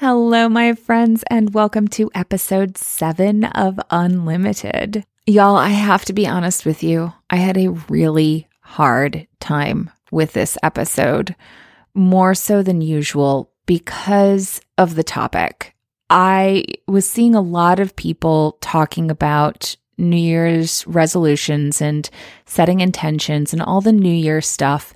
Hello, my friends, and welcome to episode seven of Unlimited. Y'all, I have to be honest with you. I had a really hard time with this episode, more so than usual because of the topic. I was seeing a lot of people talking about New Year's resolutions and setting intentions and all the New Year stuff.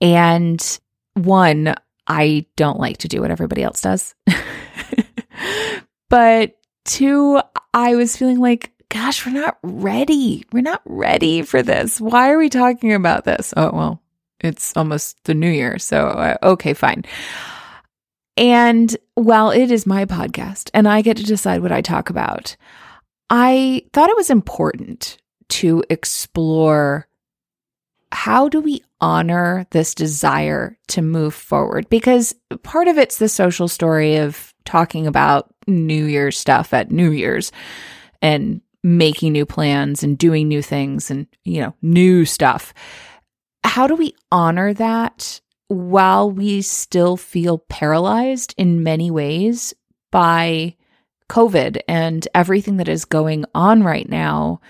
And one, I don't like to do what everybody else does. but two, I was feeling like, gosh, we're not ready. We're not ready for this. Why are we talking about this? Oh, well, it's almost the new year. So, uh, okay, fine. And while it is my podcast and I get to decide what I talk about, I thought it was important to explore how do we honor this desire to move forward? Because part of it's the social story of talking about New Year's stuff at New Year's and making new plans and doing new things and, you know, new stuff. How do we honor that while we still feel paralyzed in many ways by COVID and everything that is going on right now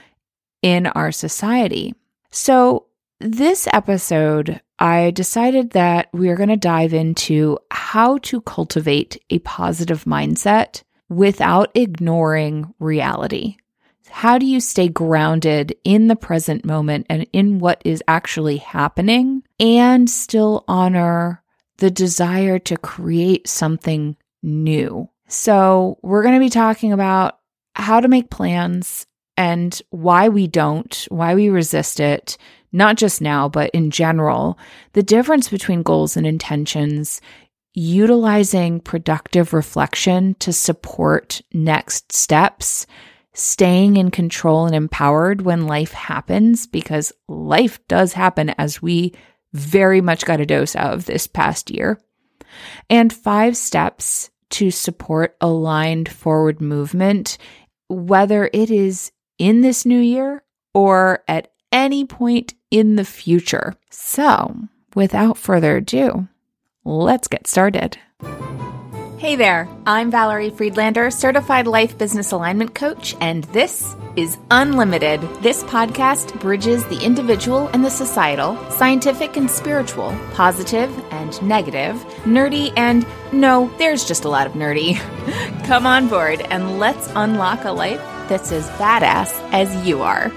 in our society? So, this episode, I decided that we are going to dive into how to cultivate a positive mindset without ignoring reality. How do you stay grounded in the present moment and in what is actually happening and still honor the desire to create something new? So, we're going to be talking about how to make plans and why we don't, why we resist it, not just now, but in general, the difference between goals and intentions, utilizing productive reflection to support next steps, staying in control and empowered when life happens, because life does happen as we very much got a dose of this past year, and five steps to support aligned forward movement, whether it is in this new year or at any point in the future. So, without further ado, let's get started. Hey there, I'm Valerie Friedlander, certified life business alignment coach, and this is Unlimited. This podcast bridges the individual and the societal, scientific and spiritual, positive and negative, nerdy and no, there's just a lot of nerdy. Come on board and let's unlock a life that's as badass as you are.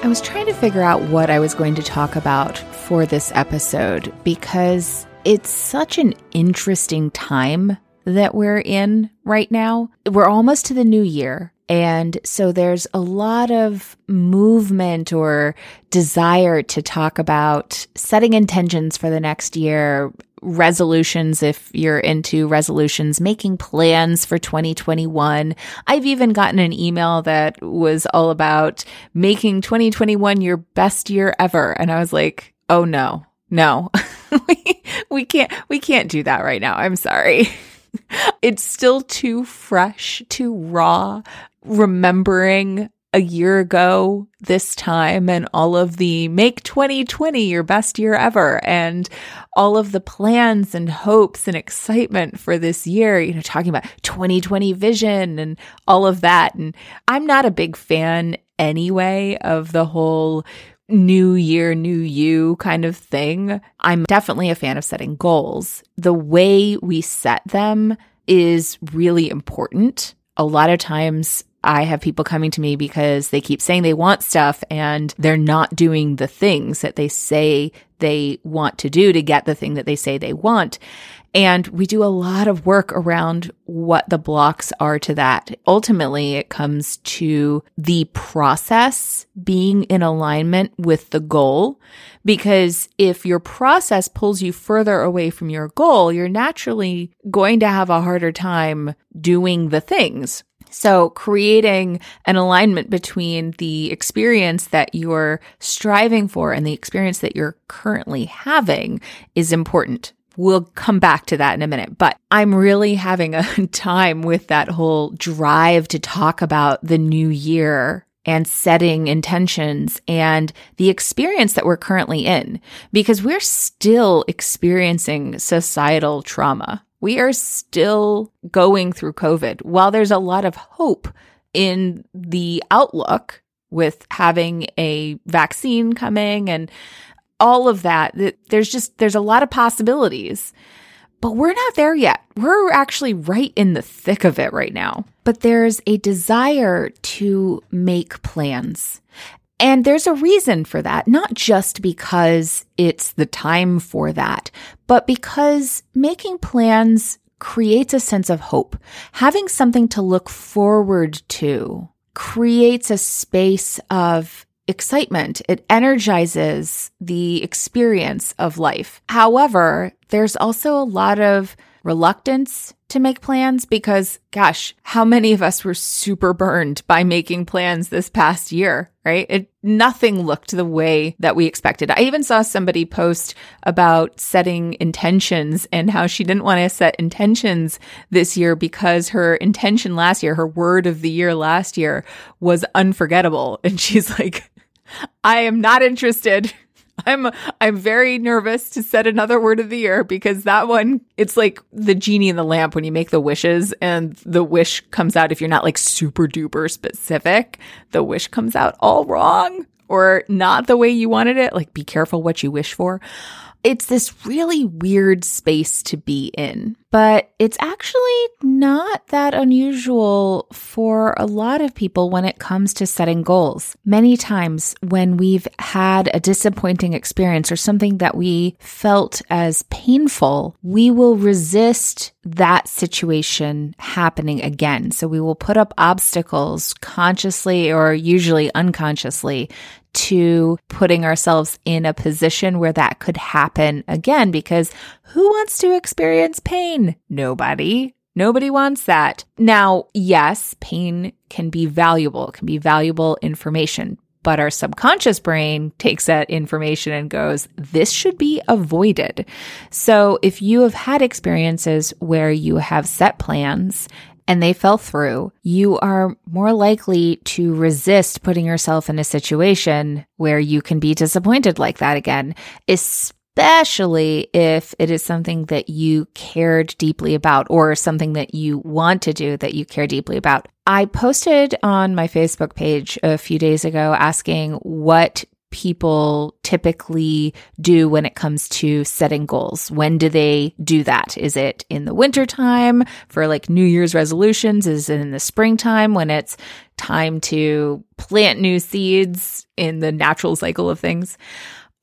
I was trying to figure out what I was going to talk about for this episode because it's such an interesting time that we're in right now. We're almost to the new year. And so there's a lot of movement or desire to talk about setting intentions for the next year, resolutions if you're into resolutions, making plans for 2021. I've even gotten an email that was all about making 2021 your best year ever. And I was like, oh no, no, we, we can't, we can't do that right now. I'm sorry. it's still too fresh, too raw, remembering a year ago this time and all of the make 2020 your best year ever and all of the plans and hopes and excitement for this year, you know, talking about 2020 vision and all of that. And I'm not a big fan anyway of the whole new year, new you kind of thing. I'm definitely a fan of setting goals. The way we set them is really important. A lot of times I have people coming to me because they keep saying they want stuff and they're not doing the things that they say they want to do to get the thing that they say they want. And we do a lot of work around what the blocks are to that. Ultimately, it comes to the process being in alignment with the goal. Because if your process pulls you further away from your goal, you're naturally going to have a harder time doing the things. So creating an alignment between the experience that you're striving for and the experience that you're currently having is important. We'll come back to that in a minute, but I'm really having a time with that whole drive to talk about the new year and setting intentions and the experience that we're currently in because we're still experiencing societal trauma. We are still going through COVID. While there's a lot of hope in the outlook with having a vaccine coming and all of that, there's just, there's a lot of possibilities. But we're not there yet. We're actually right in the thick of it right now. But there's a desire to make plans. And there's a reason for that, not just because it's the time for that, but because making plans creates a sense of hope. Having something to look forward to creates a space of excitement. It energizes the experience of life. However, there's also a lot of reluctance to make plans because gosh, how many of us were super burned by making plans this past year, right? It nothing looked the way that we expected. I even saw somebody post about setting intentions and how she didn't want to set intentions this year because her intention last year, her word of the year last year was unforgettable. And she's like, I am not interested. I'm I'm very nervous to set another word of the year because that one it's like the genie in the lamp when you make the wishes and the wish comes out if you're not like super duper specific, the wish comes out all wrong or not the way you wanted it. Like be careful what you wish for. It's this really weird space to be in, but it's actually not that unusual for a lot of people when it comes to setting goals. Many times when we've had a disappointing experience or something that we felt as painful, we will resist that situation happening again. So we will put up obstacles consciously or usually unconsciously to putting ourselves in a position where that could happen again because who wants to experience pain? Nobody. Nobody wants that. Now, yes, pain can be valuable, it can be valuable information, but our subconscious brain takes that information and goes, this should be avoided. So if you have had experiences where you have set plans and they fell through, you are more likely to resist putting yourself in a situation where you can be disappointed like that again, especially if it is something that you cared deeply about or something that you want to do that you care deeply about. I posted on my Facebook page a few days ago asking what people typically do when it comes to setting goals? When do they do that? Is it in the wintertime for like New Year's resolutions? Is it in the springtime when it's time to plant new seeds in the natural cycle of things?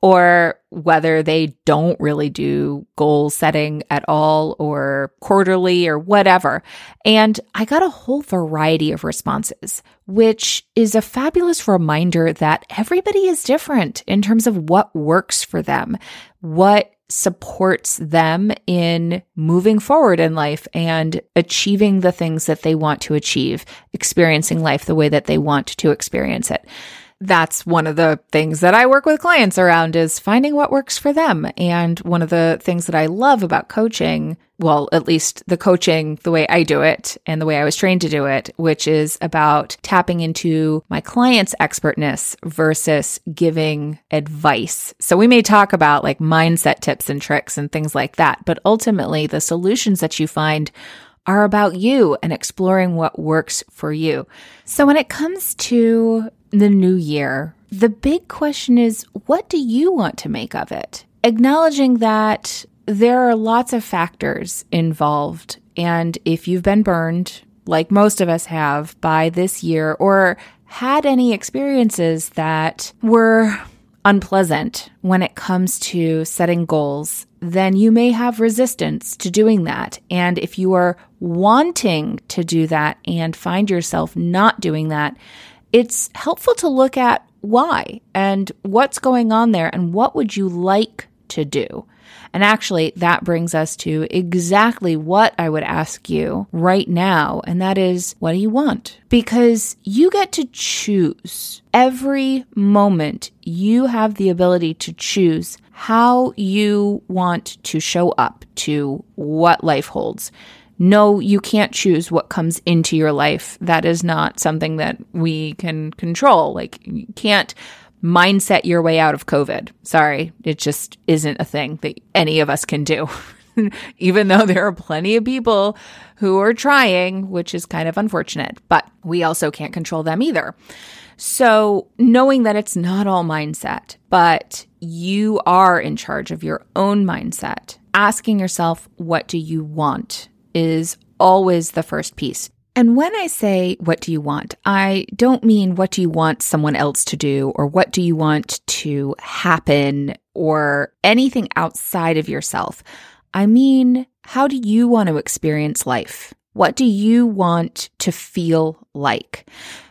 Or whether they don't really do goal setting at all or quarterly or whatever. And I got a whole variety of responses, which is a fabulous reminder that everybody is different in terms of what works for them, what supports them in moving forward in life and achieving the things that they want to achieve, experiencing life the way that they want to experience it that's one of the things that I work with clients around is finding what works for them. And one of the things that I love about coaching, well, at least the coaching, the way I do it and the way I was trained to do it, which is about tapping into my client's expertness versus giving advice. So we may talk about like mindset tips and tricks and things like that, but ultimately the solutions that you find are about you and exploring what works for you. So when it comes to the new year, the big question is what do you want to make of it? Acknowledging that there are lots of factors involved. And if you've been burned, like most of us have, by this year or had any experiences that were unpleasant when it comes to setting goals, then you may have resistance to doing that. And if you are wanting to do that and find yourself not doing that, it's helpful to look at why and what's going on there and what would you like to do. And actually, that brings us to exactly what I would ask you right now. And that is, what do you want? Because you get to choose every moment. You have the ability to choose how you want to show up to what life holds. No, you can't choose what comes into your life. That is not something that we can control. Like, you can't mindset your way out of COVID. Sorry, it just isn't a thing that any of us can do. Even though there are plenty of people who are trying, which is kind of unfortunate, but we also can't control them either. So, knowing that it's not all mindset, but you are in charge of your own mindset, asking yourself, what do you want, is always the first piece. And when I say, what do you want? I don't mean what do you want someone else to do or what do you want to happen or anything outside of yourself. I mean, how do you want to experience life? What do you want to feel like?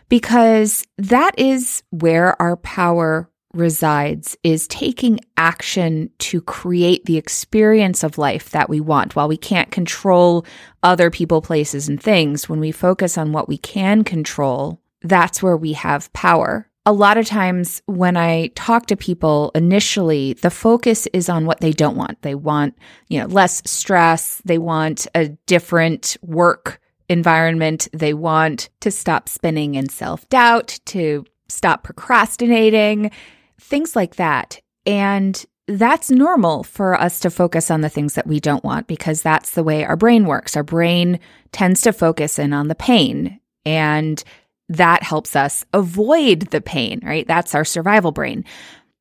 Because that is where our power resides is taking action to create the experience of life that we want. While we can't control other people, places, and things, when we focus on what we can control, that's where we have power. A lot of times when I talk to people initially, the focus is on what they don't want. They want, you know, less stress. They want a different work environment. They want to stop spinning in self doubt, to stop procrastinating, things like that. And that's normal for us to focus on the things that we don't want because that's the way our brain works. Our brain tends to focus in on the pain and that helps us avoid the pain, right? That's our survival brain.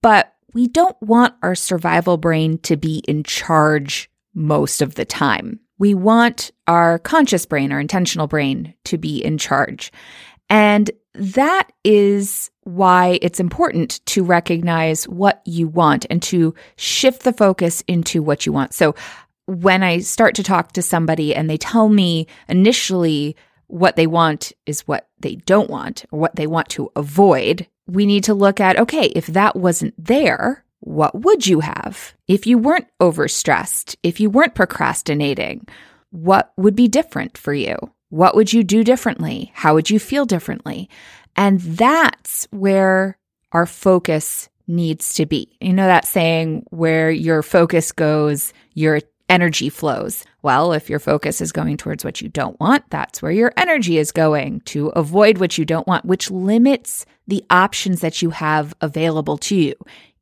But we don't want our survival brain to be in charge most of the time. We want our conscious brain, our intentional brain to be in charge. And that is why it's important to recognize what you want and to shift the focus into what you want. So when I start to talk to somebody and they tell me initially what they want is what they don't want or what they want to avoid, we need to look at okay, if that wasn't there, what would you have? If you weren't overstressed, if you weren't procrastinating, what would be different for you? What would you do differently? How would you feel differently? And that's where our focus needs to be. You know that saying where your focus goes, your energy flows. Well, if your focus is going towards what you don't want, that's where your energy is going to avoid what you don't want, which limits the options that you have available to you.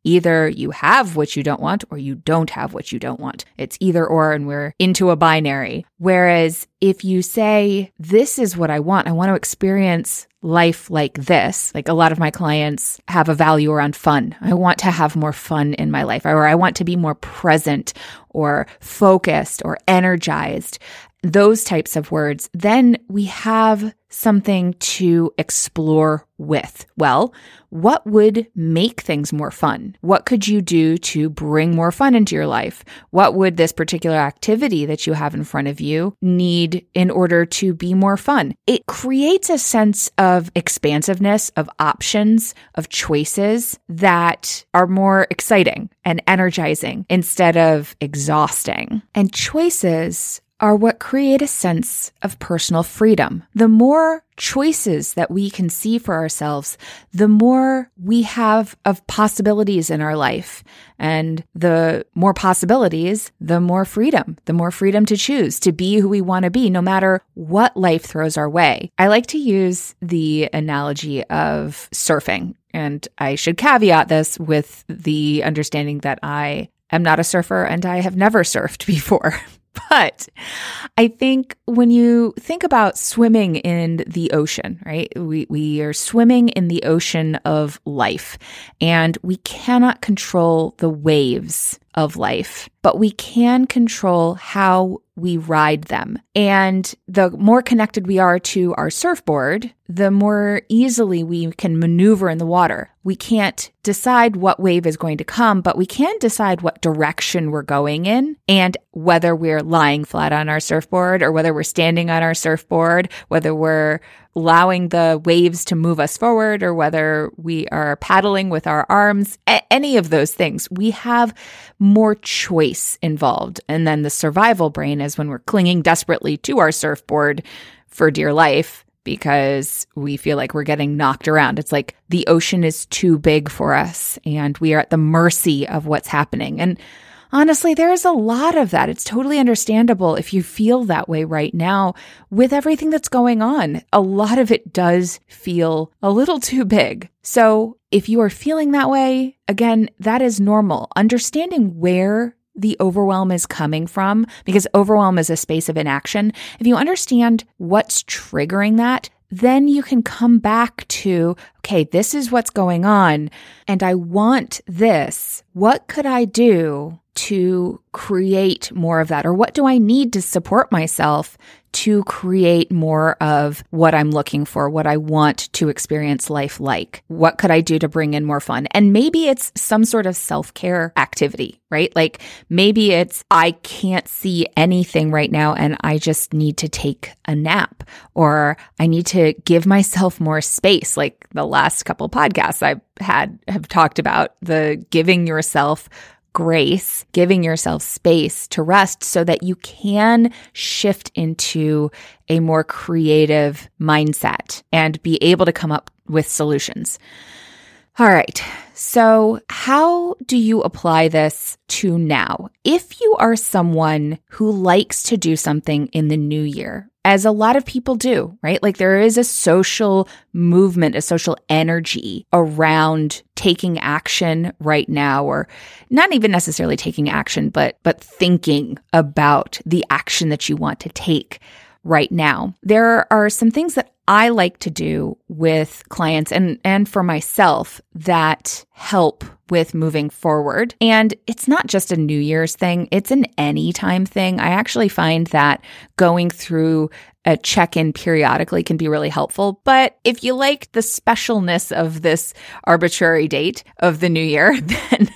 Either you have what you don't want or you don't have what you don't want. It's either or, and we're into a binary. Whereas if you say, This is what I want, I want to experience life like this. Like a lot of my clients have a value around fun. I want to have more fun in my life, or I want to be more present or focused or energized those types of words, then we have something to explore with. Well, what would make things more fun? What could you do to bring more fun into your life? What would this particular activity that you have in front of you need in order to be more fun? It creates a sense of expansiveness, of options, of choices that are more exciting and energizing instead of exhausting. And choices are what create a sense of personal freedom. The more choices that we can see for ourselves, the more we have of possibilities in our life. And the more possibilities, the more freedom, the more freedom to choose to be who we want to be, no matter what life throws our way. I like to use the analogy of surfing. And I should caveat this with the understanding that I am not a surfer and I have never surfed before. But I think when you think about swimming in the ocean, right? We, we are swimming in the ocean of life and we cannot control the waves of life, but we can control how we ride them. And the more connected we are to our surfboard, the more easily we can maneuver in the water. We can't decide what wave is going to come, but we can decide what direction we're going in and whether we're lying flat on our surfboard or whether we're standing on our surfboard, whether we're allowing the waves to move us forward or whether we are paddling with our arms, a- any of those things, we have more choice involved. And then the survival brain is when we're clinging desperately to our surfboard for dear life because we feel like we're getting knocked around. It's like the ocean is too big for us and we are at the mercy of what's happening. And honestly, there's a lot of that. It's totally understandable if you feel that way right now with everything that's going on. A lot of it does feel a little too big. So if you are feeling that way, again, that is normal. Understanding where the overwhelm is coming from, because overwhelm is a space of inaction. If you understand what's triggering that, then you can come back to, okay, this is what's going on, and I want this. What could I do to create more of that? Or what do I need to support myself to create more of what I'm looking for, what I want to experience life like? What could I do to bring in more fun? And maybe it's some sort of self care activity, right? Like maybe it's, I can't see anything right now and I just need to take a nap or I need to give myself more space. Like the last couple podcasts I've had have talked about the giving yourself grace, giving yourself space to rest so that you can shift into a more creative mindset and be able to come up with solutions. All right. So, how do you apply this to now? If you are someone who likes to do something in the new year, as a lot of people do, right? Like there is a social movement, a social energy around taking action right now or not even necessarily taking action, but but thinking about the action that you want to take right now. There are some things that I like to do with clients and and for myself that help with moving forward. And it's not just a New Year's thing, it's an anytime thing. I actually find that going through a check in periodically can be really helpful. But if you like the specialness of this arbitrary date of the new year, then,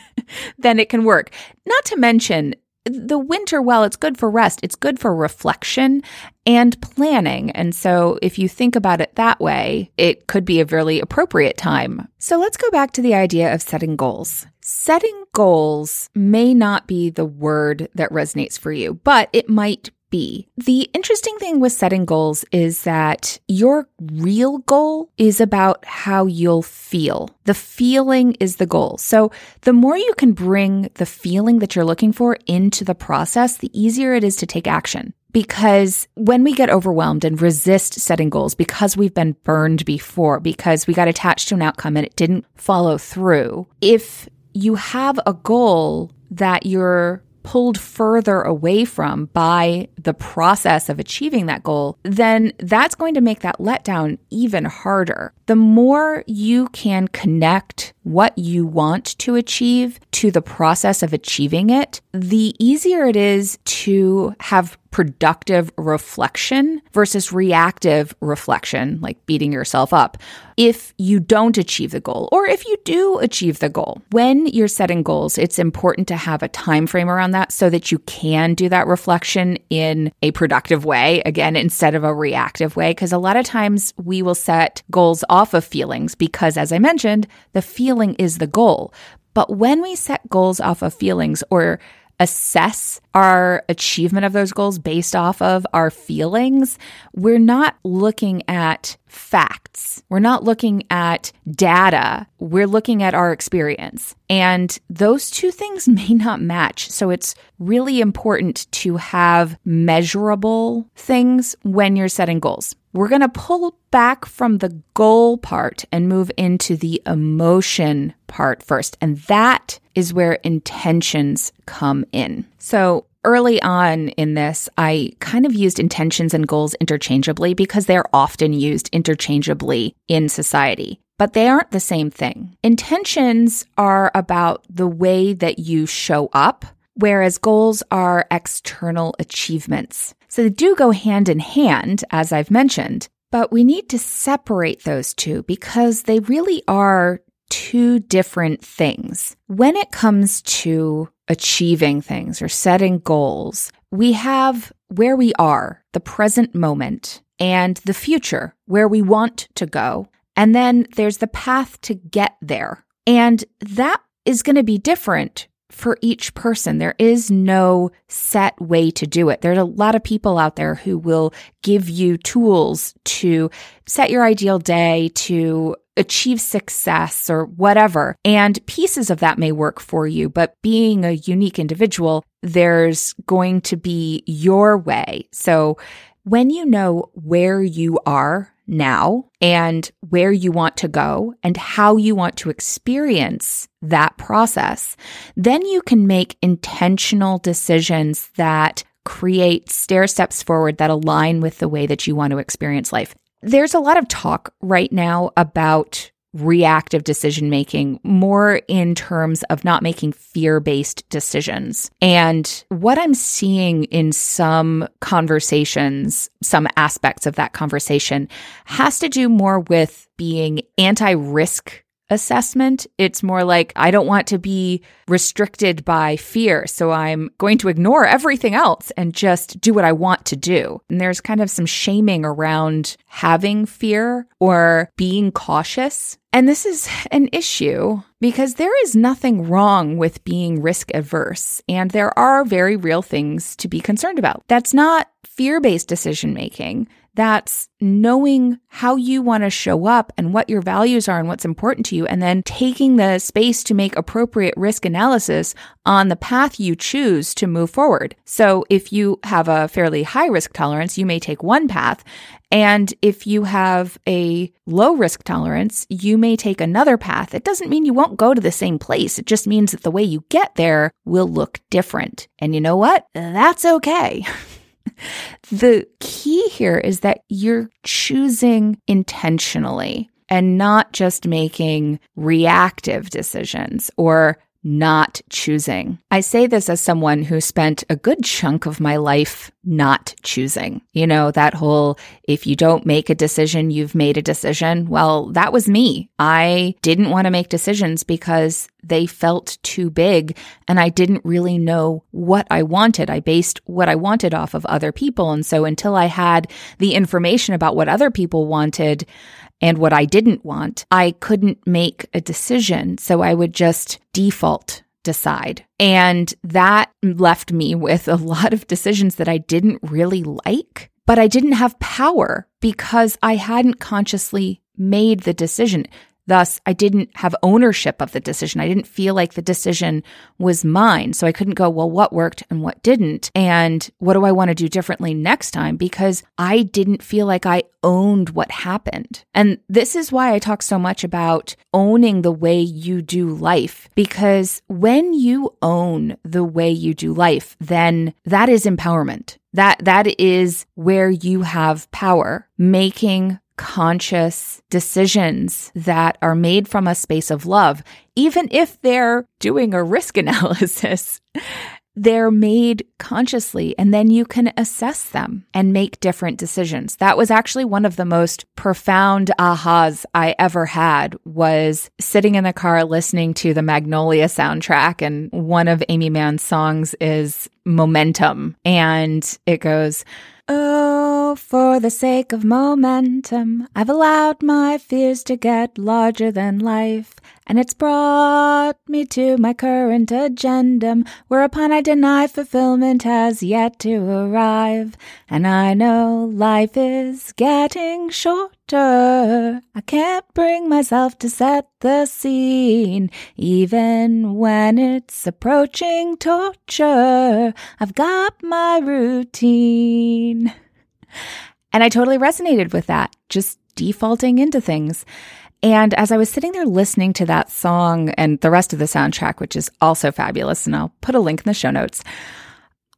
then it can work. Not to mention, the winter, well, it's good for rest, it's good for reflection and planning. And so if you think about it that way, it could be a really appropriate time. So let's go back to the idea of setting goals. Setting goals may not be the word that resonates for you, but it might be. The interesting thing with setting goals is that your real goal is about how you'll feel. The feeling is the goal. So the more you can bring the feeling that you're looking for into the process, the easier it is to take action because when we get overwhelmed and resist setting goals because we've been burned before, because we got attached to an outcome and it didn't follow through, if you have a goal that you're pulled further away from by the process of achieving that goal, then that's going to make that letdown even harder. The more you can connect what you want to achieve to the process of achieving it, the easier it is to have productive reflection versus reactive reflection, like beating yourself up, if you don't achieve the goal or if you do achieve the goal. When you're setting goals, it's important to have a time frame around that so that you can do that reflection in a productive way, again, instead of a reactive way. Because a lot of times we will set goals off of feelings because, as I mentioned, the feeling is the goal. But when we set goals off of feelings or assess our achievement of those goals based off of our feelings, we're not looking at facts. We're not looking at data. We're looking at our experience. And those two things may not match. So it's really important to have measurable things when you're setting goals. We're going to pull back from the goal part and move into the emotion part first. And that is where intentions come in. So early on in this, I kind of used intentions and goals interchangeably because they're often used interchangeably in society. But they aren't the same thing. Intentions are about the way that you show up, whereas goals are external achievements. So they do go hand in hand, as I've mentioned, but we need to separate those two because they really are two different things. When it comes to achieving things or setting goals, we have where we are, the present moment, and the future, where we want to go. And then there's the path to get there. And that is going to be different for each person. There is no set way to do it. There's a lot of people out there who will give you tools to set your ideal day, to achieve success or whatever. And pieces of that may work for you, but being a unique individual, there's going to be your way. So when you know where you are now and where you want to go and how you want to experience that process, then you can make intentional decisions that create stair steps forward that align with the way that you want to experience life. There's a lot of talk right now about reactive decision making more in terms of not making fear based decisions. And what I'm seeing in some conversations, some aspects of that conversation has to do more with being anti risk assessment. It's more like, I don't want to be restricted by fear. So I'm going to ignore everything else and just do what I want to do. And there's kind of some shaming around having fear or being cautious. And this is an issue because there is nothing wrong with being risk averse. And there are very real things to be concerned about. That's not fear based decision making. That's knowing how you want to show up and what your values are and what's important to you, and then taking the space to make appropriate risk analysis on the path you choose to move forward. So if you have a fairly high risk tolerance, you may take one path. And if you have a low risk tolerance, you may take another path. It doesn't mean you won't go to the same place. It just means that the way you get there will look different. And you know what? That's okay. the key here is that you're choosing intentionally and not just making reactive decisions or not choosing. I say this as someone who spent a good chunk of my life not choosing. You know, that whole if you don't make a decision, you've made a decision. Well, that was me. I didn't want to make decisions because they felt too big and I didn't really know what I wanted. I based what I wanted off of other people. And so until I had the information about what other people wanted, and what I didn't want, I couldn't make a decision. So I would just default decide. And that left me with a lot of decisions that I didn't really like, but I didn't have power because I hadn't consciously made the decision. Thus, I didn't have ownership of the decision. I didn't feel like the decision was mine. So I couldn't go, well, what worked and what didn't? And what do I want to do differently next time? Because I didn't feel like I owned what happened. And this is why I talk so much about owning the way you do life. Because when you own the way you do life, then that is empowerment. That, that is where you have power, making conscious decisions that are made from a space of love, even if they're doing a risk analysis. they're made consciously and then you can assess them and make different decisions. That was actually one of the most profound ahas I ever had was sitting in the car listening to the Magnolia soundtrack and one of Aimee Mann's songs is Momentum and it goes, Oh, for the sake of momentum, I've allowed my fears to get larger than life, and it's brought me to my current agendum, whereupon I deny fulfillment has yet to arrive. And I know life is getting shorter. I can't bring myself to set the scene, even when it's approaching torture. I've got my routine. And I totally resonated with that, just defaulting into things. And as I was sitting there listening to that song and the rest of the soundtrack, which is also fabulous, and I'll put a link in the show notes,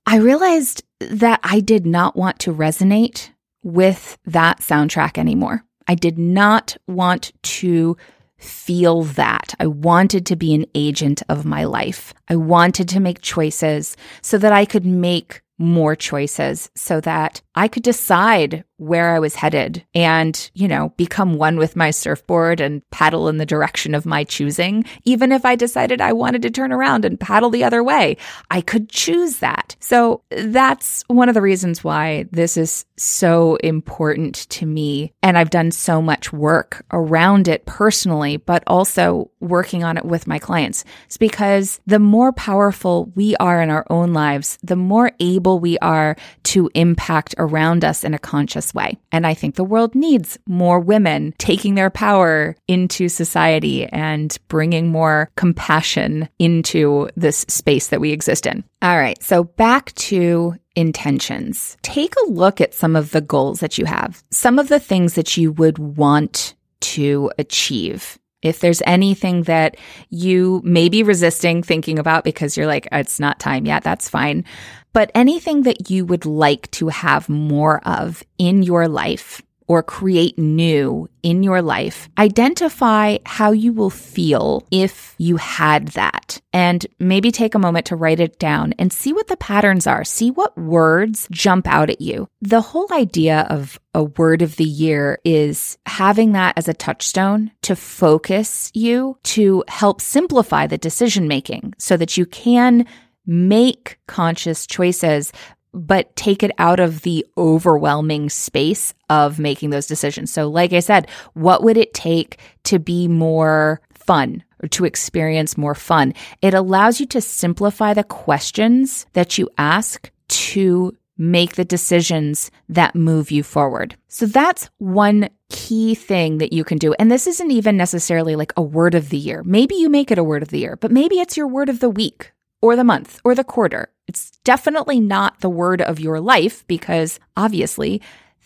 I realized that I did not want to resonate with that soundtrack anymore. I did not want to feel that. I wanted to be an agent of my life. I wanted to make choices so that I could make more choices so that I could decide where I was headed and, you know, become one with my surfboard and paddle in the direction of my choosing. Even if I decided I wanted to turn around and paddle the other way, I could choose that. So that's one of the reasons why this is so important to me. And I've done so much work around it personally, but also working on it with my clients. It's because the more powerful we are in our own lives, the more able we are to impact around us in a conscious way. And I think the world needs more women taking their power into society and bringing more compassion into this space that we exist in. All right. So back to intentions. Take a look at some of the goals that you have, some of the things that you would want to achieve. If there's anything that you may be resisting thinking about because you're like, it's not time yet, that's fine. But anything that you would like to have more of in your life, or create new in your life, identify how you will feel if you had that. And maybe take a moment to write it down and see what the patterns are. See what words jump out at you. The whole idea of a word of the year is having that as a touchstone to focus you to help simplify the decision making so that you can make conscious choices but take it out of the overwhelming space of making those decisions. So, like I said, what would it take to be more fun or to experience more fun? It allows you to simplify the questions that you ask to make the decisions that move you forward. So that's one key thing that you can do. And this isn't even necessarily like a word of the year. Maybe you make it a word of the year, but maybe it's your word of the week or the month or the quarter. It's definitely not the word of your life because obviously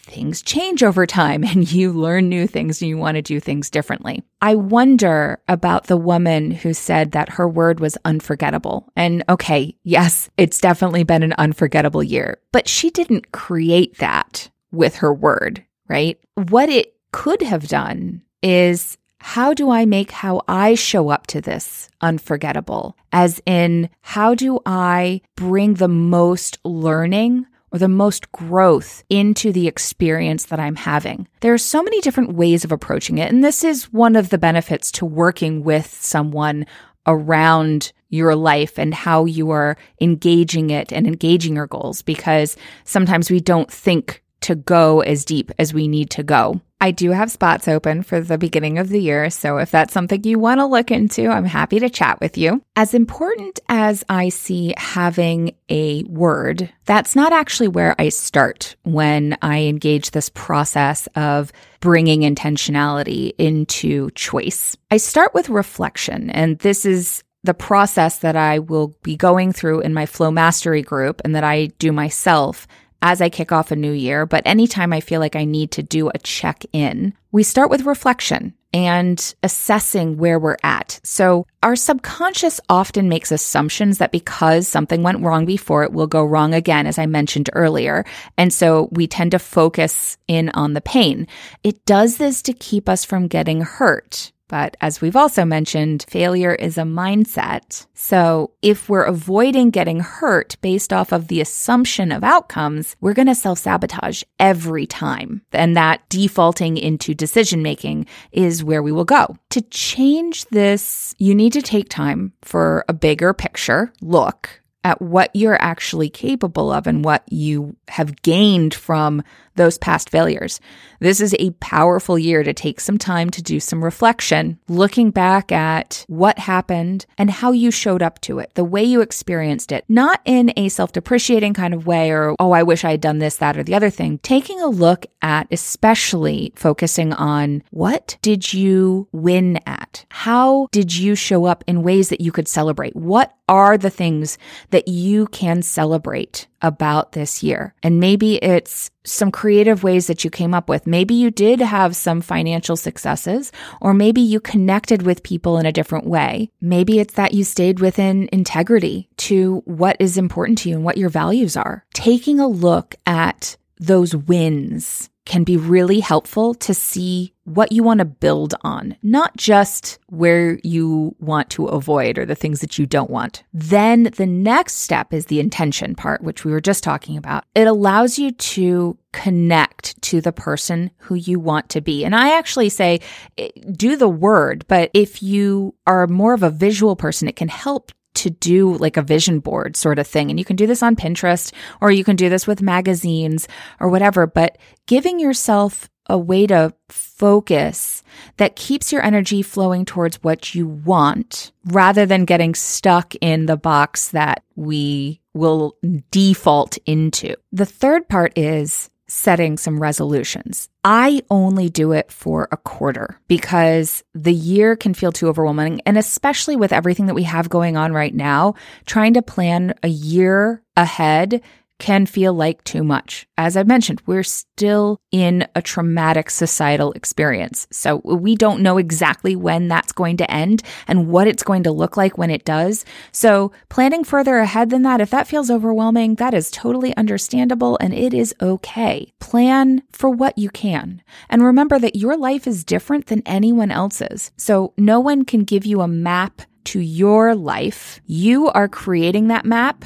things change over time and you learn new things and you want to do things differently. I wonder about the woman who said that her word was unforgettable. And okay, yes, it's definitely been an unforgettable year, but she didn't create that with her word, right? What it could have done is how do I make how I show up to this unforgettable? As in, how do I bring the most learning or the most growth into the experience that I'm having. There are so many different ways of approaching it. And this is one of the benefits to working with someone around your life and how you are engaging it and engaging your goals because sometimes we don't think to go as deep as we need to go. I do have spots open for the beginning of the year, so if that's something you want to look into, I'm happy to chat with you. As important as I see having a word, that's not actually where I start when I engage this process of bringing intentionality into choice. I start with reflection, and this is the process that I will be going through in my flow mastery group and that I do myself as I kick off a new year, but anytime I feel like I need to do a check in, we start with reflection and assessing where we're at. So our subconscious often makes assumptions that because something went wrong before, it will go wrong again, as I mentioned earlier. And so we tend to focus in on the pain. It does this to keep us from getting hurt. But as we've also mentioned, failure is a mindset. So if we're avoiding getting hurt based off of the assumption of outcomes, we're going to self sabotage every time. And that defaulting into decision making is where we will go. To change this, you need to take time for a bigger picture look at what you're actually capable of and what you have gained from those past failures. This is a powerful year to take some time to do some reflection, looking back at what happened and how you showed up to it, the way you experienced it, not in a self depreciating kind of way or, oh, I wish I had done this, that, or the other thing. Taking a look at, especially focusing on what did you win at? How did you show up in ways that you could celebrate? What are the things that you can celebrate about this year? And maybe it's some creative ways that you came up with. Maybe you did have some financial successes, or maybe you connected with people in a different way. Maybe it's that you stayed within integrity to what is important to you and what your values are. Taking a look at those wins can be really helpful to see what you want to build on, not just where you want to avoid or the things that you don't want. Then the next step is the intention part, which we were just talking about. It allows you to connect to the person who you want to be. And I actually say eh, do the word, but if you are more of a visual person, it can help to do like a vision board sort of thing. And you can do this on Pinterest or you can do this with magazines or whatever, but giving yourself a way to focus that keeps your energy flowing towards what you want rather than getting stuck in the box that we will default into. The third part is setting some resolutions. I only do it for a quarter because the year can feel too overwhelming. And especially with everything that we have going on right now, trying to plan a year ahead can feel like too much. As I mentioned, we're still in a traumatic societal experience. So we don't know exactly when that's going to end and what it's going to look like when it does. So planning further ahead than that, if that feels overwhelming, that is totally understandable and it is okay. Plan for what you can. And remember that your life is different than anyone else's. So no one can give you a map to your life. You are creating that map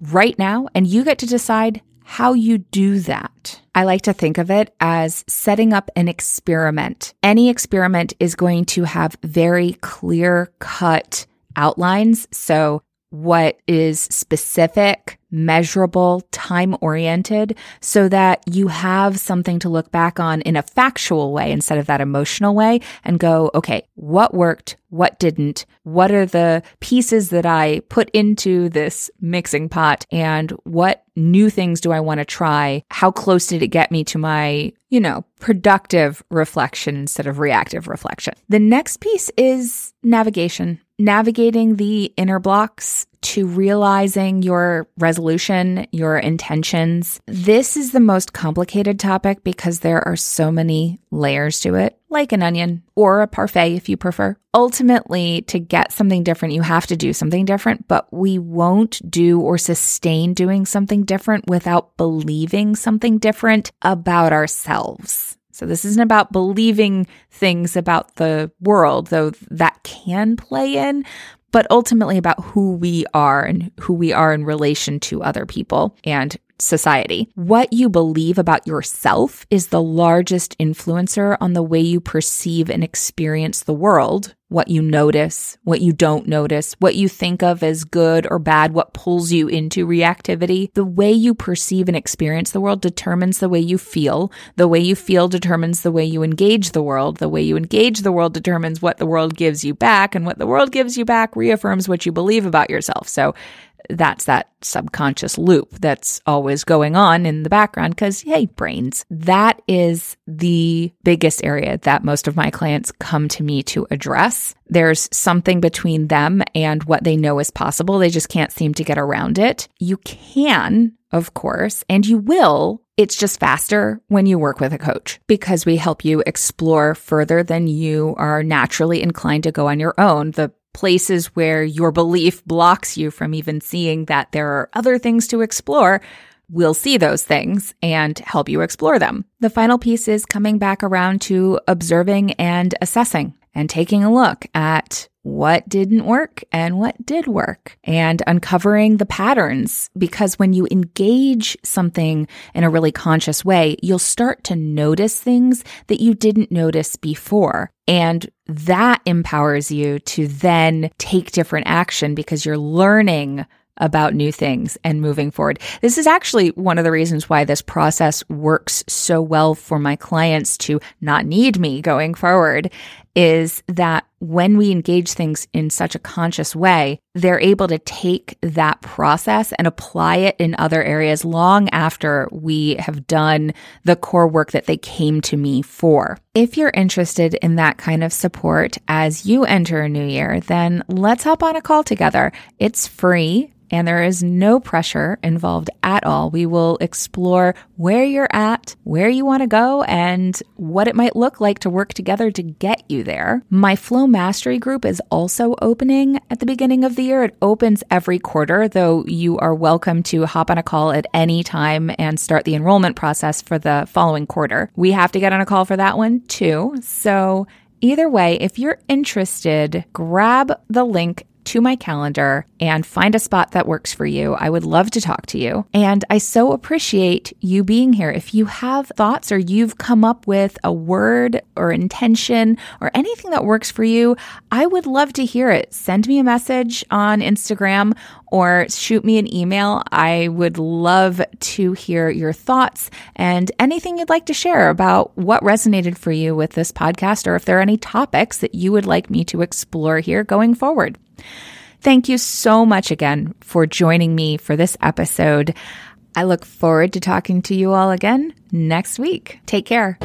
right now, and you get to decide how you do that. I like to think of it as setting up an experiment. Any experiment is going to have very clear cut outlines. So what is specific, measurable, time oriented so that you have something to look back on in a factual way instead of that emotional way and go, okay, what worked? What didn't? What are the pieces that I put into this mixing pot? And what new things do I want to try? How close did it get me to my, you know, productive reflection instead of reactive reflection? The next piece is navigation navigating the inner blocks to realizing your resolution, your intentions. This is the most complicated topic because there are so many layers to it, like an onion or a parfait if you prefer. Ultimately, to get something different, you have to do something different, but we won't do or sustain doing something different without believing something different about ourselves. So this isn't about believing things about the world, though that can play in, but ultimately about who we are and who we are in relation to other people and society. What you believe about yourself is the largest influencer on the way you perceive and experience the world, what you notice, what you don't notice, what you think of as good or bad, what pulls you into reactivity. The way you perceive and experience the world determines the way you feel. The way you feel determines the way you engage the world. The way you engage the world determines what the world gives you back, and what the world gives you back reaffirms what you believe about yourself. So that's that subconscious loop that's always going on in the background because, hey, brains. That is the biggest area that most of my clients come to me to address. There's something between them and what they know is possible. They just can't seem to get around it. You can, of course, and you will it's just faster when you work with a coach because we help you explore further than you are naturally inclined to go on your own. The places where your belief blocks you from even seeing that there are other things to explore, we'll see those things and help you explore them. The final piece is coming back around to observing and assessing and taking a look at what didn't work and what did work and uncovering the patterns. Because when you engage something in a really conscious way, you'll start to notice things that you didn't notice before. And that empowers you to then take different action because you're learning about new things and moving forward. This is actually one of the reasons why this process works so well for my clients to not need me going forward is that when we engage things in such a conscious way, they're able to take that process and apply it in other areas long after we have done the core work that they came to me for. If you're interested in that kind of support as you enter a new year, then let's hop on a call together. It's free and there is no pressure involved at all. We will explore where you're at, where you want to go, and what it might look like to work together to get you there. My Flow Mastery group is also opening at the beginning of the year. It opens every quarter, though you are welcome to hop on a call at any time and start the enrollment process for the following quarter. We have to get on a call for that one too. So Either way, if you're interested, grab the link to my calendar and find a spot that works for you. I would love to talk to you. And I so appreciate you being here. If you have thoughts or you've come up with a word or intention or anything that works for you, I would love to hear it. Send me a message on Instagram or shoot me an email. I would love to hear your thoughts and anything you'd like to share about what resonated for you with this podcast or if there are any topics that you would like me to explore here going forward. Thank you so much again for joining me for this episode. I look forward to talking to you all again next week. Take care.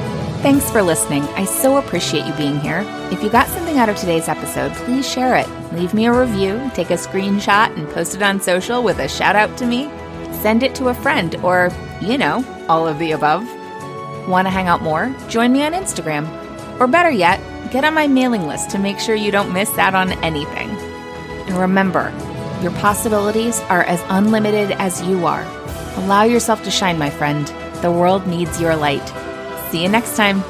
Thanks for listening. I so appreciate you being here. If you got something out of today's episode, please share it. Leave me a review, take a screenshot, and post it on social with a shout out to me. Send it to a friend, or, you know, all of the above. Want to hang out more? Join me on Instagram. Or better yet, get on my mailing list to make sure you don't miss out on anything. And remember, your possibilities are as unlimited as you are. Allow yourself to shine, my friend. The world needs your light. See you next time.